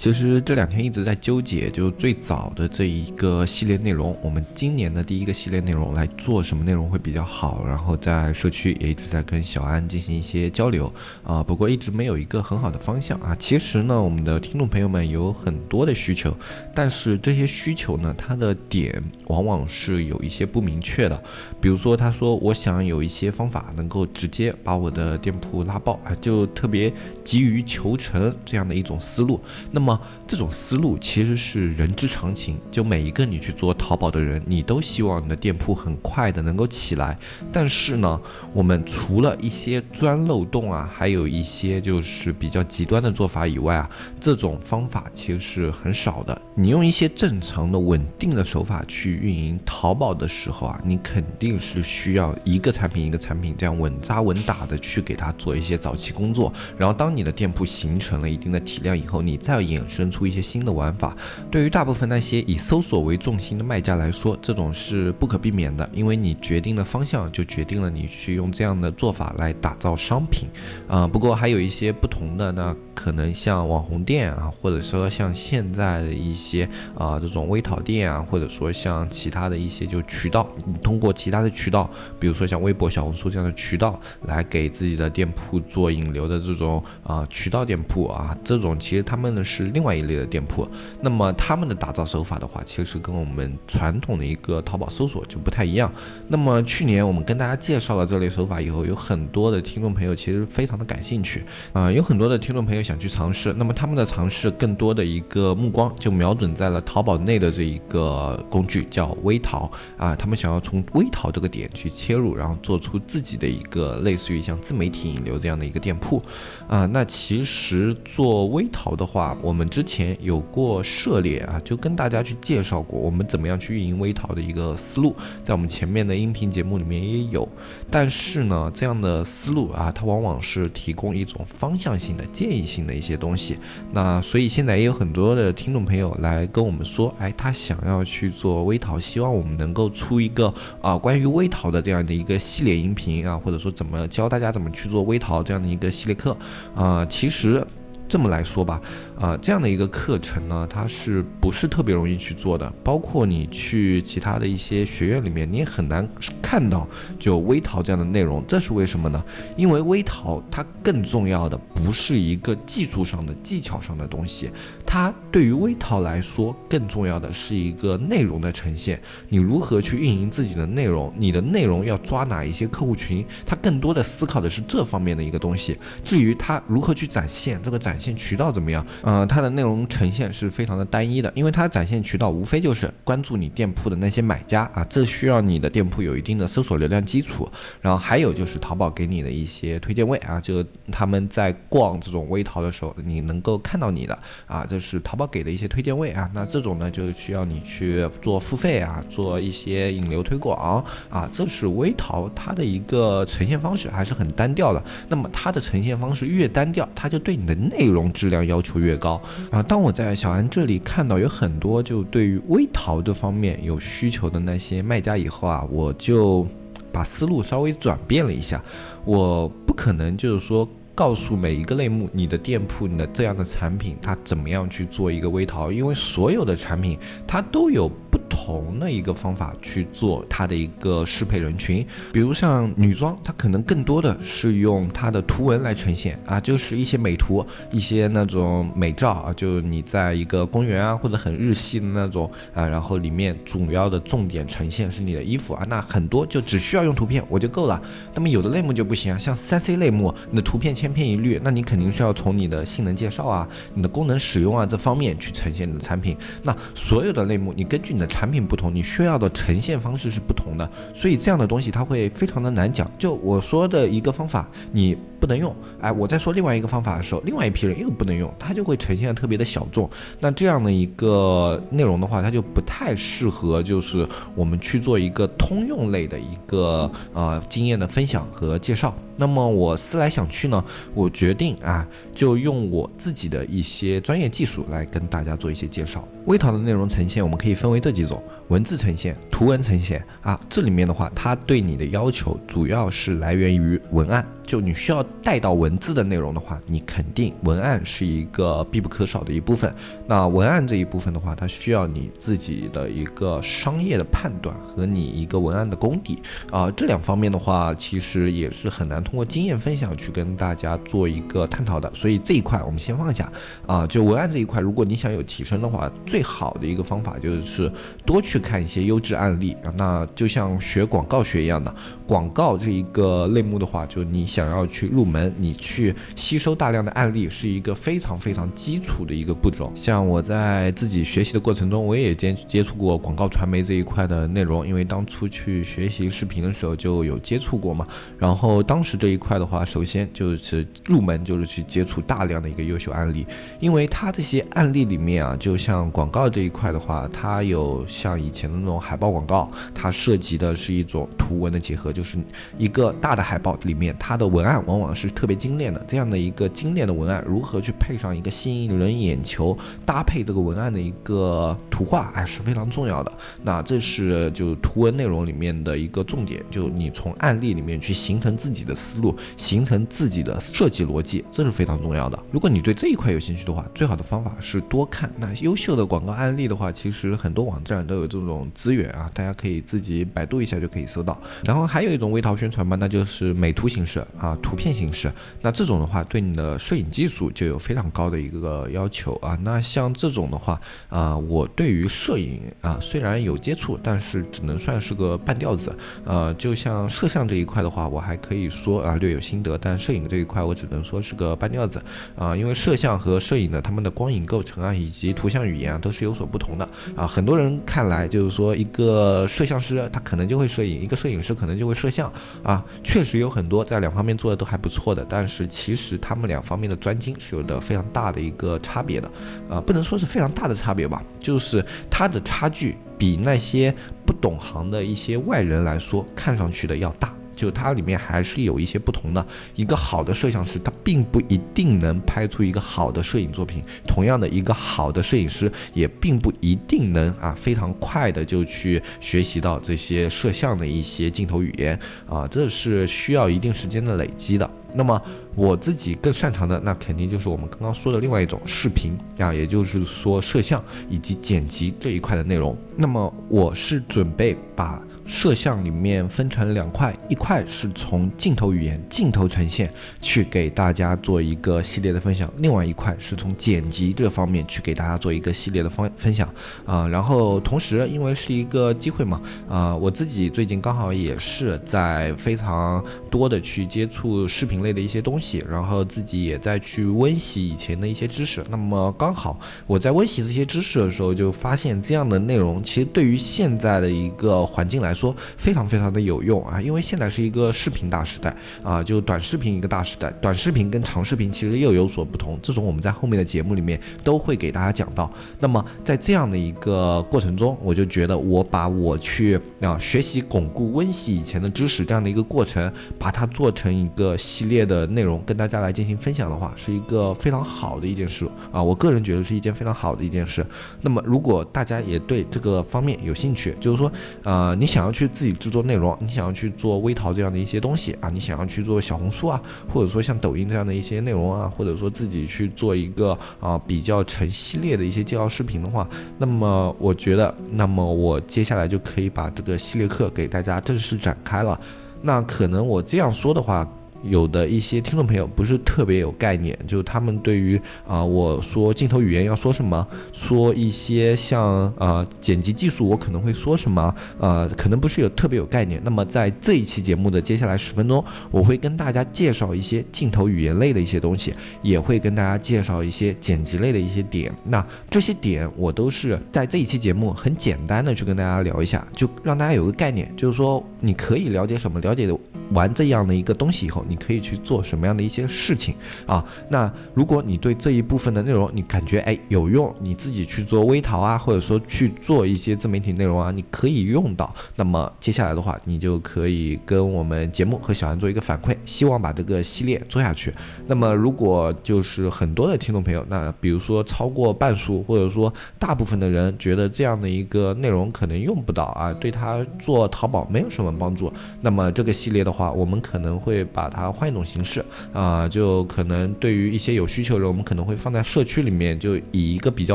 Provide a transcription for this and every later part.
其实这两天一直在纠结，就最早的这一个系列内容，我们今年的第一个系列内容来做什么内容会比较好？然后在社区也一直在跟小安进行一些交流啊，不过一直没有一个很好的方向啊。其实呢，我们的听众朋友们有很多的需求，但是这些需求呢，它的点往往是有一些不明确的。比如说，他说我想有一些方法能够直接把我的店铺拉爆啊，就特别急于求成这样的一种思路。那么这种思路其实是人之常情，就每一个你去做淘宝的人，你都希望你的店铺很快的能够起来。但是呢，我们除了一些钻漏洞啊，还有一些就是比较极端的做法以外啊，这种方法其实是很少的。你用一些正常的、稳定的手法去运营淘宝的时候啊，你肯定是需要一个产品一个产品这样稳扎稳打的去给它做一些早期工作。然后当你的店铺形成了一定的体量以后，你再引衍生出一些新的玩法，对于大部分那些以搜索为重心的卖家来说，这种是不可避免的，因为你决定了方向，就决定了你去用这样的做法来打造商品，啊，不过还有一些不同的，那可能像网红店啊，或者说像现在的一些啊这种微淘店啊，或者说像其他的一些就渠道，你通过其他的渠道，比如说像微博、小红书这样的渠道，来给自己的店铺做引流的这种啊渠道店铺啊，这种其实他们呢是。另外一类的店铺，那么他们的打造手法的话，其实跟我们传统的一个淘宝搜索就不太一样。那么去年我们跟大家介绍了这类手法以后，有很多的听众朋友其实非常的感兴趣啊，有很多的听众朋友想去尝试。那么他们的尝试更多的一个目光就瞄准在了淘宝内的这一个工具，叫微淘啊，他们想要从微淘这个点去切入，然后做出自己的一个类似于像自媒体引流这样的一个店铺啊。那其实做微淘的话，我我们之前有过涉猎啊，就跟大家去介绍过我们怎么样去运营微淘的一个思路，在我们前面的音频节目里面也有。但是呢，这样的思路啊，它往往是提供一种方向性的、建议性的一些东西。那所以现在也有很多的听众朋友来跟我们说，哎，他想要去做微淘，希望我们能够出一个啊关于微淘的这样的一个系列音频啊，或者说怎么教大家怎么去做微淘这样的一个系列课啊，其实。这么来说吧，啊，这样的一个课程呢，它是不是特别容易去做的？包括你去其他的一些学院里面，你也很难看到就微淘这样的内容。这是为什么呢？因为微淘它更重要的不是一个技术上的技巧上的东西，它对于微淘来说更重要的是一个内容的呈现。你如何去运营自己的内容？你的内容要抓哪一些客户群？它更多的思考的是这方面的一个东西。至于它如何去展现这个展。现渠道怎么样？嗯，它的内容呈现是非常的单一的，因为它展现渠道无非就是关注你店铺的那些买家啊，这需要你的店铺有一定的搜索流量基础，然后还有就是淘宝给你的一些推荐位啊，就他们在逛这种微淘的时候，你能够看到你的啊，这是淘宝给的一些推荐位啊，那这种呢就需要你去做付费啊，做一些引流推广啊，这是微淘它的一个呈现方式还是很单调的，那么它的呈现方式越单调，它就对你的内容质量要求越高啊！当我在小安这里看到有很多就对于微淘这方面有需求的那些卖家以后啊，我就把思路稍微转变了一下。我不可能就是说告诉每一个类目你的店铺你的这样的产品它怎么样去做一个微淘，因为所有的产品它都有。同的一个方法去做它的一个适配人群，比如像女装，它可能更多的是用它的图文来呈现啊，就是一些美图，一些那种美照啊，就你在一个公园啊，或者很日系的那种啊，然后里面主要的重点呈现是你的衣服啊，那很多就只需要用图片我就够了。那么有的类目就不行啊，像三 C 类目，你的图片千篇一律，那你肯定是要从你的性能介绍啊、你的功能使用啊这方面去呈现你的产品。那所有的类目，你根据你的产产品不同，你需要的呈现方式是不同的，所以这样的东西它会非常的难讲。就我说的一个方法，你。不能用，哎，我在说另外一个方法的时候，另外一批人又不能用，它就会呈现的特别的小众。那这样的一个内容的话，它就不太适合，就是我们去做一个通用类的一个呃经验的分享和介绍。那么我思来想去呢，我决定啊，就用我自己的一些专业技术来跟大家做一些介绍。微淘的内容呈现，我们可以分为这几种：文字呈现、图文呈现啊。这里面的话，它对你的要求主要是来源于文案。就你需要带到文字的内容的话，你肯定文案是一个必不可少的一部分。那文案这一部分的话，它需要你自己的一个商业的判断和你一个文案的功底啊，这两方面的话，其实也是很难通过经验分享去跟大家做一个探讨的。所以这一块我们先放下啊。就文案这一块，如果你想有提升的话，最好的一个方法就是多去看一些优质案例啊。那就像学广告学一样的，广告这一个类目的话，就你想。想要去入门，你去吸收大量的案例是一个非常非常基础的一个步骤。像我在自己学习的过程中，我也接接触过广告传媒这一块的内容，因为当初去学习视频的时候就有接触过嘛。然后当时这一块的话，首先就是入门就是去接触大量的一个优秀案例，因为它这些案例里面啊，就像广告这一块的话，它有像以前的那种海报广告，它涉及的是一种图文的结合，就是一个大的海报里面它的。文案往往是特别精炼的，这样的一个精炼的文案，如何去配上一个吸引人眼球，搭配这个文案的一个图画，哎，是非常重要的。那这是就图文内容里面的一个重点，就你从案例里面去形成自己的思路，形成自己的设计逻辑，这是非常重要的。如果你对这一块有兴趣的话，最好的方法是多看那优秀的广告案例的话，其实很多网站都有这种资源啊，大家可以自己百度一下就可以搜到。然后还有一种微淘宣传嘛，那就是美图形式。啊，图片形式，那这种的话，对你的摄影技术就有非常高的一个要求啊。那像这种的话，啊，我对于摄影啊，虽然有接触，但是只能算是个半吊子。呃，就像摄像这一块的话，我还可以说啊略有心得，但摄影这一块我只能说是个半吊子啊。因为摄像和摄影的它们的光影构成啊，以及图像语言啊，都是有所不同的啊。很多人看来就是说，一个摄像师他可能就会摄影，一个摄影师可能就会摄像啊。确实有很多在两方方面。做的都还不错的，但是其实他们两方面的专精是有的非常大的一个差别的，呃，不能说是非常大的差别吧，就是它的差距比那些不懂行的一些外人来说看上去的要大。就它里面还是有一些不同的。一个好的摄像师，他并不一定能拍出一个好的摄影作品。同样的，一个好的摄影师也并不一定能啊非常快的就去学习到这些摄像的一些镜头语言啊，这是需要一定时间的累积的。那么我自己更擅长的，那肯定就是我们刚刚说的另外一种视频啊，也就是说摄像以及剪辑这一块的内容。那么我是准备把。摄像里面分成两块，一块是从镜头语言、镜头呈现去给大家做一个系列的分享，另外一块是从剪辑这方面去给大家做一个系列的分分享啊。然后同时，因为是一个机会嘛，啊，我自己最近刚好也是在非常多的去接触视频类的一些东西，然后自己也在去温习以前的一些知识。那么刚好我在温习这些知识的时候，就发现这样的内容其实对于现在的一个环境来说。非常非常的有用啊，因为现在是一个视频大时代啊，就短视频一个大时代，短视频跟长视频其实又有所不同，这种我们在后面的节目里面都会给大家讲到。那么在这样的一个过程中，我就觉得我把我去啊学习、巩固、温习以前的知识这样的一个过程，把它做成一个系列的内容跟大家来进行分享的话，是一个非常好的一件事啊，我个人觉得是一件非常好的一件事。那么如果大家也对这个方面有兴趣，就是说，呃，你想要。去自己制作内容，你想要去做微淘这样的一些东西啊，你想要去做小红书啊，或者说像抖音这样的一些内容啊，或者说自己去做一个啊比较成系列的一些介绍视频的话，那么我觉得，那么我接下来就可以把这个系列课给大家正式展开了。那可能我这样说的话。有的一些听众朋友不是特别有概念，就是他们对于啊我说镜头语言要说什么，说一些像呃剪辑技术我可能会说什么，呃可能不是有特别有概念。那么在这一期节目的接下来十分钟，我会跟大家介绍一些镜头语言类的一些东西，也会跟大家介绍一些剪辑类的一些点。那这些点我都是在这一期节目很简单的去跟大家聊一下，就让大家有个概念，就是说你可以了解什么，了解完这样的一个东西以后。你可以去做什么样的一些事情啊？那如果你对这一部分的内容你感觉哎有用，你自己去做微淘啊，或者说去做一些自媒体内容啊，你可以用到。那么接下来的话，你就可以跟我们节目和小安做一个反馈，希望把这个系列做下去。那么如果就是很多的听众朋友，那比如说超过半数，或者说大部分的人觉得这样的一个内容可能用不到啊，对他做淘宝没有什么帮助，那么这个系列的话，我们可能会把它。啊，换一种形式啊，就可能对于一些有需求的人，我们可能会放在社区里面，就以一个比较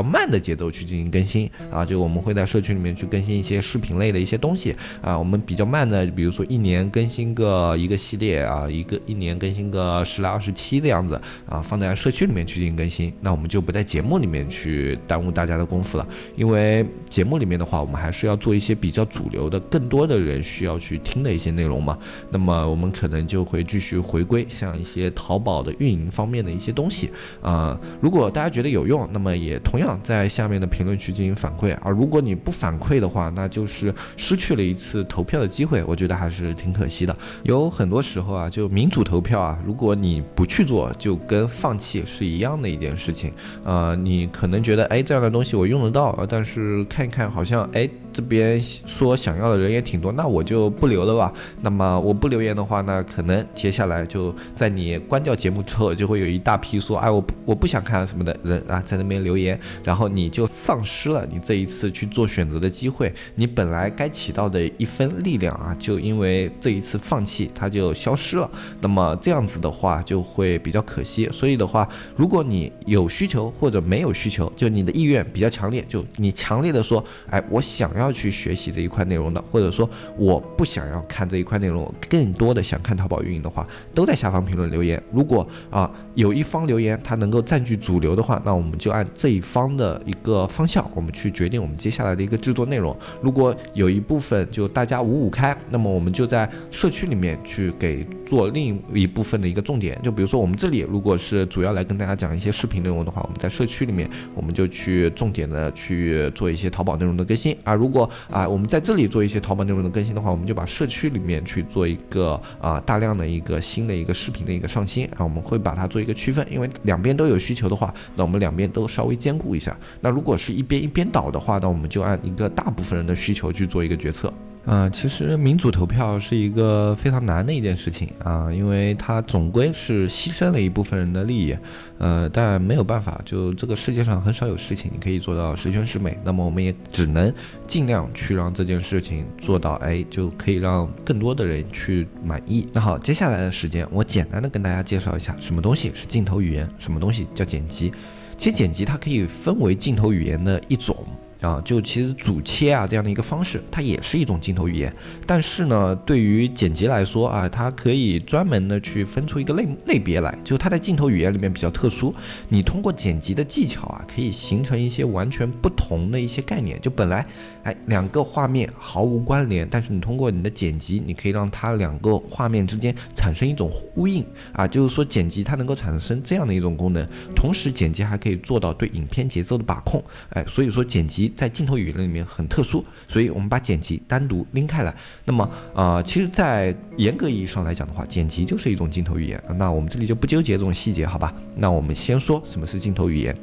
慢的节奏去进行更新啊。就我们会在社区里面去更新一些视频类的一些东西啊。我们比较慢的，比如说一年更新个一个系列啊，一个一年更新个十来二十期的样子啊，放在社区里面去进行更新。那我们就不在节目里面去耽误大家的功夫了，因为节目里面的话，我们还是要做一些比较主流的、更多的人需要去听的一些内容嘛。那么我们可能就会继续。去回归像一些淘宝的运营方面的一些东西啊，如果大家觉得有用，那么也同样在下面的评论区进行反馈啊。如果你不反馈的话，那就是失去了一次投票的机会，我觉得还是挺可惜的。有很多时候啊，就民主投票啊，如果你不去做，就跟放弃是一样的一件事情啊。你可能觉得哎这样的东西我用得到，但是看一看好像哎这边说想要的人也挺多，那我就不留了吧。那么我不留言的话，呢可能接下来就在你关掉节目之后，就会有一大批说，哎，我不我不想看什么的人啊，在那边留言，然后你就丧失了你这一次去做选择的机会，你本来该起到的一分力量啊，就因为这一次放弃，它就消失了。那么这样子的话，就会比较可惜。所以的话，如果你有需求或者没有需求，就你的意愿比较强烈，就你强烈的说，哎，我想要要去学习这一块内容的，或者说我不想要看这一块内容，更多的想看淘宝运营的话。都在下方评论留言。如果啊有一方留言它能够占据主流的话，那我们就按这一方的一个方向，我们去决定我们接下来的一个制作内容。如果有一部分就大家五五开，那么我们就在社区里面去给做另一部分的一个重点。就比如说我们这里如果是主要来跟大家讲一些视频内容的话，我们在社区里面我们就去重点的去做一些淘宝内容的更新啊。如果果啊我们在这里做一些淘宝内容的更新的话，我们就把社区里面去做一个啊大量的一个。新的一个视频的一个上新啊，我们会把它做一个区分，因为两边都有需求的话，那我们两边都稍微兼顾一下。那如果是一边一边倒的话，那我们就按一个大部分人的需求去做一个决策。啊，其实民主投票是一个非常难的一件事情啊，因为它总归是牺牲了一部分人的利益，呃，但没有办法，就这个世界上很少有事情你可以做到十全十美，那么我们也只能尽量去让这件事情做到，哎，就可以让更多的人去满意。那好，接下来的时间我简单的跟大家介绍一下，什么东西是镜头语言，什么东西叫剪辑。其实剪辑它可以分为镜头语言的一种。啊，就其实主切啊这样的一个方式，它也是一种镜头语言。但是呢，对于剪辑来说啊，它可以专门的去分出一个类类别来，就它在镜头语言里面比较特殊。你通过剪辑的技巧啊，可以形成一些完全不同的一些概念。就本来哎两个画面毫无关联，但是你通过你的剪辑，你可以让它两个画面之间产生一种呼应啊，就是说剪辑它能够产生这样的一种功能。同时剪辑还可以做到对影片节奏的把控。哎，所以说剪辑。在镜头语言里面很特殊，所以我们把剪辑单独拎开来。那么，呃，其实，在严格意义上来讲的话，剪辑就是一种镜头语言。那我们这里就不纠结这种细节，好吧？那我们先说什么是镜头语言。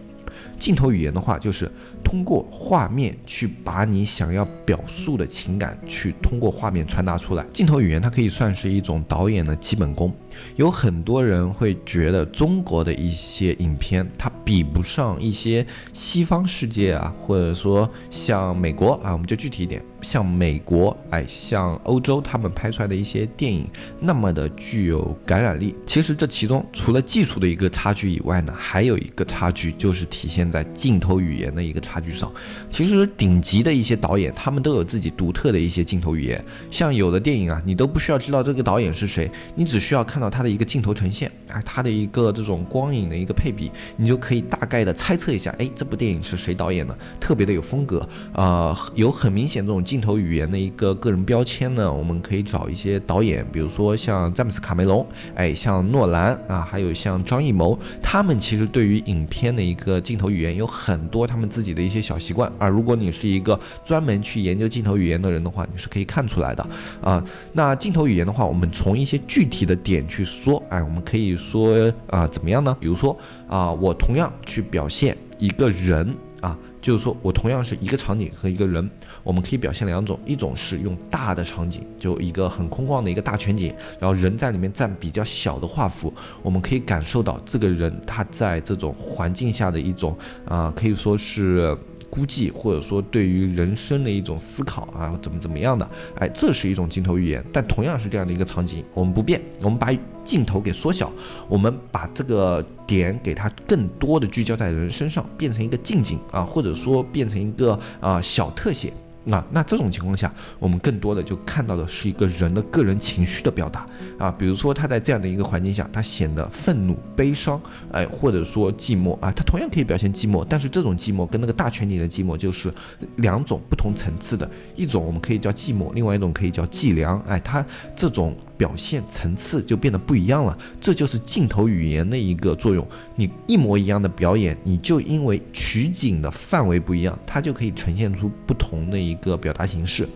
镜头语言的话，就是通过画面去把你想要表述的情感，去通过画面传达出来。镜头语言它可以算是一种导演的基本功。有很多人会觉得中国的一些影片，它比不上一些西方世界啊，或者说像美国啊，我们就具体一点。像美国，哎，像欧洲，他们拍出来的一些电影那么的具有感染力。其实这其中除了技术的一个差距以外呢，还有一个差距，就是体现在镜头语言的一个差距少。其实顶级的一些导演，他们都有自己独特的一些镜头语言。像有的电影啊，你都不需要知道这个导演是谁，你只需要看到他的一个镜头呈现，啊，他的一个这种光影的一个配比，你就可以大概的猜测一下，哎，这部电影是谁导演的，特别的有风格，啊，有很明显这种镜头语言的一个个人标签呢。我们可以找一些导演，比如说像詹姆斯卡梅隆，哎，像诺兰啊，还有像张艺谋，他们其实对于影片的一个镜头语言有很多他们自己的一些小习惯啊。如果你是一个专门去研究镜头语言的人的话，你是可以看出来的啊。那镜头语言的话，我们从一些具体的点去说，哎，我们可以说啊，怎么样呢？比如说啊，我同样去表现一个人啊，就是说我同样是一个场景和一个人，我们可以表现两种，一种是用大的场景，就一个很空旷的一个大全景，然后人在里面占比较小的画幅，我们可以感受到这个人他在这种环境下的一种啊，可以说是。估计或者说对于人生的一种思考啊，怎么怎么样的，哎，这是一种镜头语言。但同样是这样的一个场景，我们不变，我们把镜头给缩小，我们把这个点给它更多的聚焦在人身上，变成一个近景啊，或者说变成一个啊小特写。那，那这种情况下，我们更多的就看到的是一个人的个人情绪的表达。啊，比如说他在这样的一个环境下，他显得愤怒、悲伤，哎，或者说寂寞。啊，他同样可以表现寂寞，但是这种寂寞跟那个大全景的寂寞就是两种不同层次的，一种我们可以叫寂寞，另外一种可以叫寂凉，哎，他这种。表现层次就变得不一样了，这就是镜头语言的一个作用。你一模一样的表演，你就因为取景的范围不一样，它就可以呈现出不同的一个表达形式。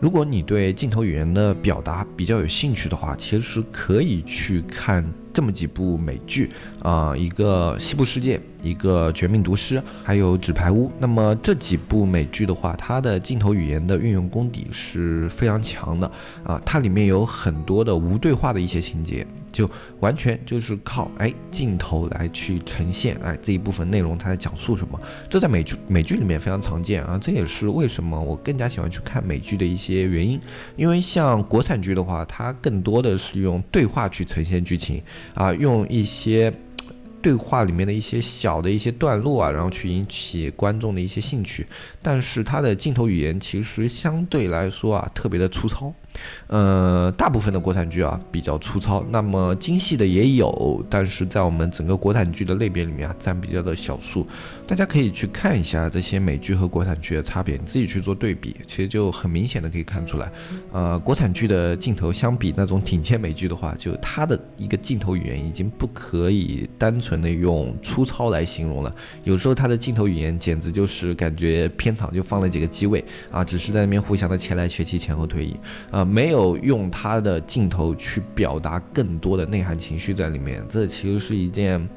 如果你对镜头语言的表达比较有兴趣的话，其实可以去看这么几部美剧啊，一个《西部世界》，一个《绝命毒师》，还有《纸牌屋》。那么这几部美剧的话，它的镜头语言的运用功底是非常强的啊，它里面有很多的无对话的一些情节。就完全就是靠哎镜头来去呈现哎这一部分内容它在讲述什么，这在美剧美剧里面非常常见啊，这也是为什么我更加喜欢去看美剧的一些原因。因为像国产剧的话，它更多的是用对话去呈现剧情啊，用一些对话里面的一些小的一些段落啊，然后去引起观众的一些兴趣。但是它的镜头语言其实相对来说啊特别的粗糙。呃，大部分的国产剧啊比较粗糙，那么精细的也有，但是在我们整个国产剧的类别里面啊，占比较的小数。大家可以去看一下这些美剧和国产剧的差别，你自己去做对比，其实就很明显的可以看出来。呃，国产剧的镜头相比那种顶尖美剧的话，就它的一个镜头语言已经不可以单纯的用粗糙来形容了。有时候他的镜头语言简直就是感觉片场就放了几个机位啊，只是在那边互相的前来切去，前后推移啊。没有用他的镜头去表达更多的内涵情绪在里面，这其实是一件。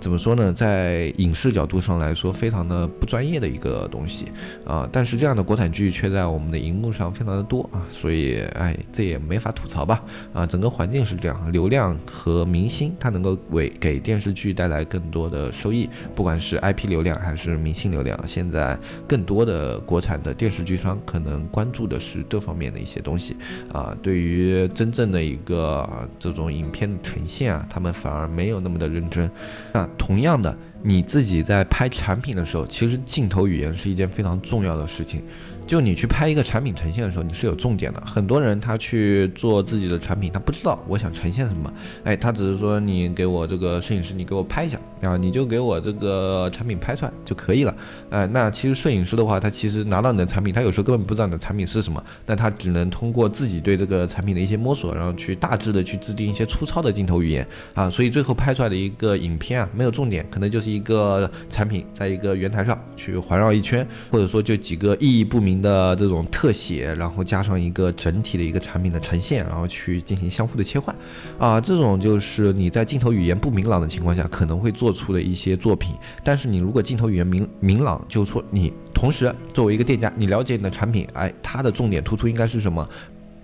怎么说呢，在影视角度上来说，非常的不专业的一个东西啊。但是这样的国产剧却在我们的荧幕上非常的多啊，所以哎，这也没法吐槽吧啊。整个环境是这样，流量和明星，它能够为给电视剧带来更多的收益，不管是 IP 流量还是明星流量。现在更多的国产的电视剧商可能关注的是这方面的一些东西啊。对于真正的一个这种影片的呈现啊，他们反而没有那么的认真。啊同样的，你自己在拍产品的时候，其实镜头语言是一件非常重要的事情。就你去拍一个产品呈现的时候，你是有重点的。很多人他去做自己的产品，他不知道我想呈现什么，哎，他只是说你给我这个摄影师，你给我拍一下啊，你就给我这个产品拍出来就可以了。哎，那其实摄影师的话，他其实拿到你的产品，他有时候根本不知道你的产品是什么，那他只能通过自己对这个产品的一些摸索，然后去大致的去制定一些粗糙的镜头语言啊，所以最后拍出来的一个影片啊，没有重点，可能就是一个产品在一个圆台上去环绕一圈，或者说就几个意义不明。的这种特写，然后加上一个整体的一个产品的呈现，然后去进行相互的切换，啊，这种就是你在镜头语言不明朗的情况下可能会做出的一些作品。但是你如果镜头语言明明朗，就是说你同时作为一个店家，你了解你的产品，哎，它的重点突出应该是什么？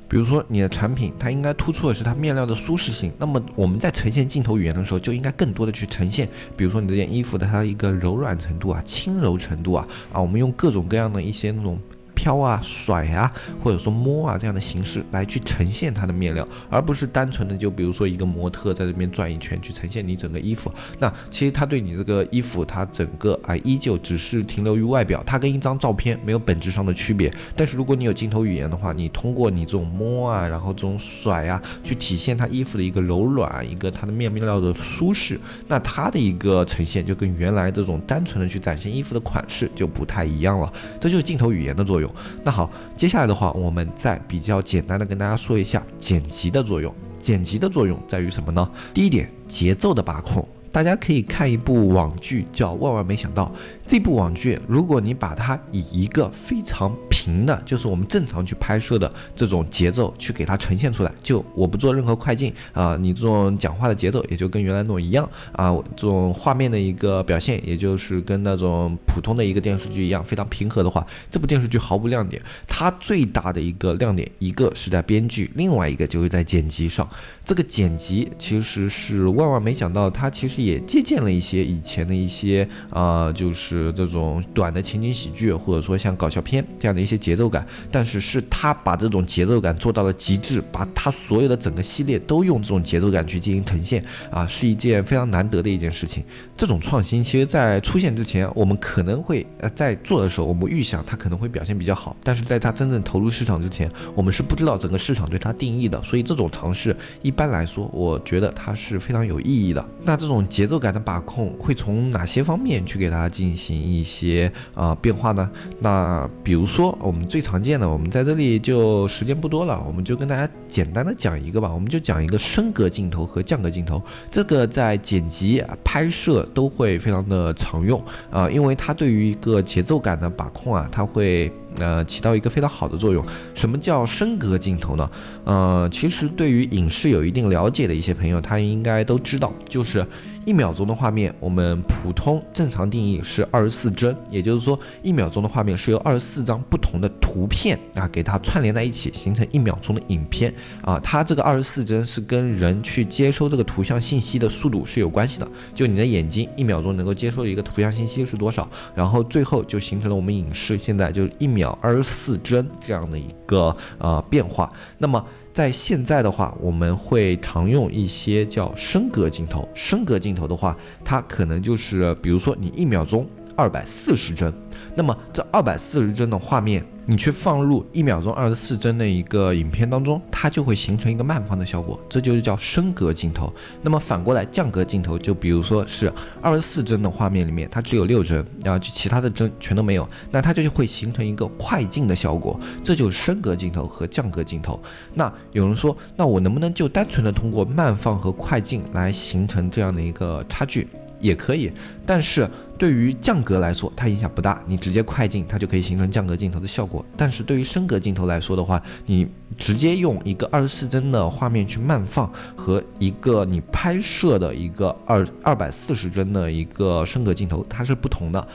比如说你的产品，它应该突出的是它面料的舒适性。那么我们在呈现镜头语言的时候，就应该更多的去呈现，比如说你这件衣服的它一个柔软程度啊、轻柔程度啊，啊，我们用各种各样的一些那种。飘啊、甩啊，或者说摸啊这样的形式来去呈现它的面料，而不是单纯的就比如说一个模特在这边转一圈去呈现你整个衣服。那其实它对你这个衣服，它整个啊依旧只是停留于外表，它跟一张照片没有本质上的区别。但是如果你有镜头语言的话，你通过你这种摸啊，然后这种甩啊，去体现它衣服的一个柔软，一个它的面料的舒适，那它的一个呈现就跟原来这种单纯的去展现衣服的款式就不太一样了。这就是镜头语言的作用。那好，接下来的话，我们再比较简单的跟大家说一下剪辑的作用。剪辑的作用在于什么呢？第一点，节奏的把控。大家可以看一部网剧，叫《万万没想到》。这部网剧，如果你把它以一个非常平的，就是我们正常去拍摄的这种节奏去给它呈现出来，就我不做任何快进啊，你这种讲话的节奏也就跟原来那种一样啊，这种画面的一个表现，也就是跟那种普通的一个电视剧一样非常平和的话，这部电视剧毫无亮点。它最大的一个亮点，一个是在编剧，另外一个就是在剪辑上。这个剪辑其实是万万没想到，它其实也借鉴了一些以前的一些啊，就。是这种短的情景喜剧，或者说像搞笑片这样的一些节奏感，但是是他把这种节奏感做到了极致，把他所有的整个系列都用这种节奏感去进行呈现啊，是一件非常难得的一件事情。这种创新其实，在出现之前，我们可能会呃在做的时候，我们预想它可能会表现比较好，但是在它真正投入市场之前，我们是不知道整个市场对它定义的，所以这种尝试一般来说，我觉得它是非常有意义的。那这种节奏感的把控会从哪些方面去给它进？行一些啊变化呢？那比如说我们最常见的，我们在这里就时间不多了，我们就跟大家简单的讲一个吧。我们就讲一个升格镜头和降格镜头，这个在剪辑拍摄都会非常的常用啊，因为它对于一个节奏感的把控啊，它会。呃，起到一个非常好的作用。什么叫升格镜头呢？呃，其实对于影视有一定了解的一些朋友，他应该都知道，就是一秒钟的画面，我们普通正常定义是二十四帧，也就是说，一秒钟的画面是由二十四张不同的图片啊给它串联在一起，形成一秒钟的影片啊。它这个二十四帧是跟人去接收这个图像信息的速度是有关系的，就你的眼睛一秒钟能够接收的一个图像信息是多少，然后最后就形成了我们影视现在就一秒。二十四帧这样的一个呃变化，那么在现在的话，我们会常用一些叫升格镜头。升格镜头的话，它可能就是比如说你一秒钟二百四十帧，那么这二百四十帧的画面。你去放入一秒钟二十四帧的一个影片当中，它就会形成一个慢放的效果，这就是叫升格镜头。那么反过来降格镜头，就比如说是二十四帧的画面里面，它只有六帧，然后就其他的帧全都没有，那它就会形成一个快进的效果，这就是升格镜头和降格镜头。那有人说，那我能不能就单纯的通过慢放和快进来形成这样的一个差距？也可以，但是对于降格来说，它影响不大。你直接快进，它就可以形成降格镜头的效果。但是对于升格镜头来说的话，你直接用一个二十四帧的画面去慢放，和一个你拍摄的一个二二百四十帧的一个升格镜头，它是不同的。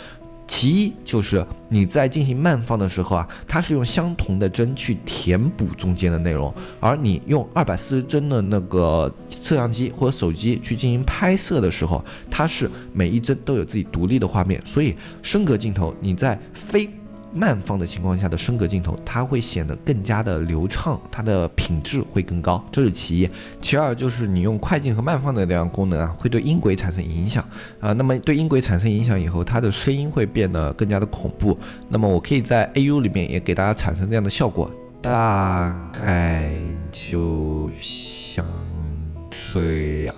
其一就是你在进行慢放的时候啊，它是用相同的帧去填补中间的内容，而你用二百四十帧的那个摄像机或者手机去进行拍摄的时候，它是每一帧都有自己独立的画面，所以升格镜头你在飞。慢放的情况下的升格镜头，它会显得更加的流畅，它的品质会更高，这是其一。其二就是你用快进和慢放的这样功能啊，会对音轨产生影响啊。那么对音轨产生影响以后，它的声音会变得更加的恐怖。那么我可以在 AU 里面也给大家产生这样的效果，大概就像这样。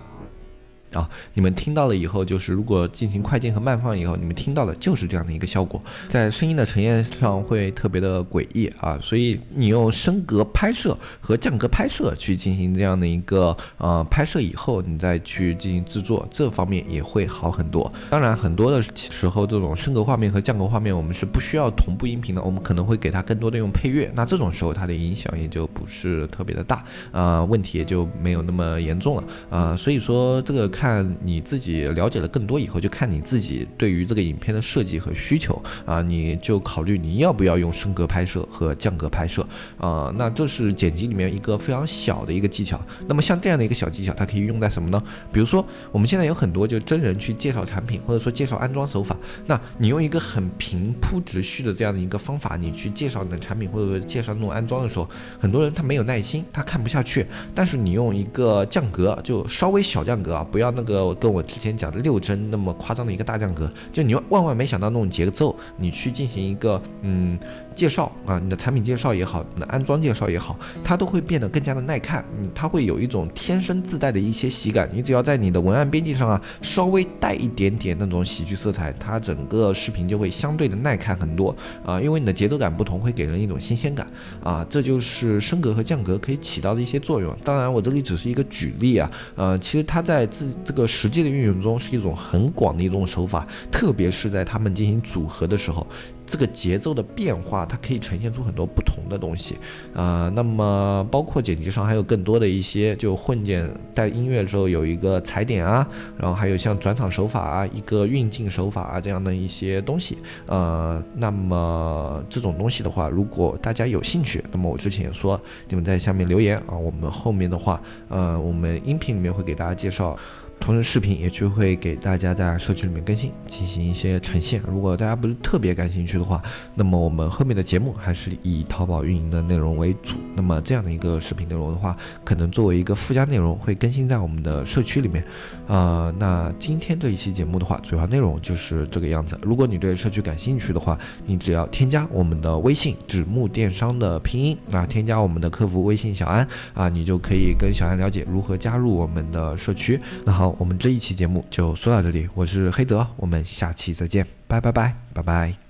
啊，你们听到了以后，就是如果进行快进和慢放以后，你们听到的就是这样的一个效果，在声音的呈现上会特别的诡异啊，所以你用升格拍摄和降格拍摄去进行这样的一个呃拍摄以后，你再去进行制作，这方面也会好很多。当然，很多的时候这种升格画面和降格画面，我们是不需要同步音频的，我们可能会给它更多的用配乐，那这种时候它的影响也就不是特别的大，啊，问题也就没有那么严重了啊，所以说这个开。看你自己了解了更多以后，就看你自己对于这个影片的设计和需求啊，你就考虑你要不要用升格拍摄和降格拍摄啊。那这是剪辑里面一个非常小的一个技巧。那么像这样的一个小技巧，它可以用在什么呢？比如说我们现在有很多就真人去介绍产品，或者说介绍安装手法，那你用一个很平铺直叙的这样的一个方法，你去介绍你的产品，或者说介绍那种安装的时候，很多人他没有耐心，他看不下去。但是你用一个降格，就稍微小降格啊，不要那个跟我之前讲的六帧那么夸张的一个大降格，就你万万没想到那种节奏，你去进行一个嗯。介绍啊，你的产品介绍也好，你的安装介绍也好，它都会变得更加的耐看。嗯，它会有一种天生自带的一些喜感。你只要在你的文案编辑上啊，稍微带一点点那种喜剧色彩，它整个视频就会相对的耐看很多啊。因为你的节奏感不同，会给人一种新鲜感啊。这就是升格和降格可以起到的一些作用。当然，我这里只是一个举例啊。呃，其实它在自这个实际的运用中是一种很广的一种手法，特别是在他们进行组合的时候。这个节奏的变化，它可以呈现出很多不同的东西，啊，那么包括剪辑上还有更多的一些，就混剪带音乐的时候有一个踩点啊，然后还有像转场手法啊，一个运镜手法啊这样的一些东西，呃，那么这种东西的话，如果大家有兴趣，那么我之前也说，你们在下面留言啊，我们后面的话，呃，我们音频里面会给大家介绍。同时，视频也就会给大家在社区里面更新，进行一些呈现。如果大家不是特别感兴趣的话，那么我们后面的节目还是以淘宝运营的内容为主。那么这样的一个视频内容的话，可能作为一个附加内容会更新在我们的社区里面。啊，那今天这一期节目的话，主要内容就是这个样子。如果你对社区感兴趣的话，你只要添加我们的微信“纸木电商”的拼音啊，添加我们的客服微信小安啊，你就可以跟小安了解如何加入我们的社区。那好。我们这一期节目就说到这里，我是黑泽，我们下期再见，拜拜拜拜拜。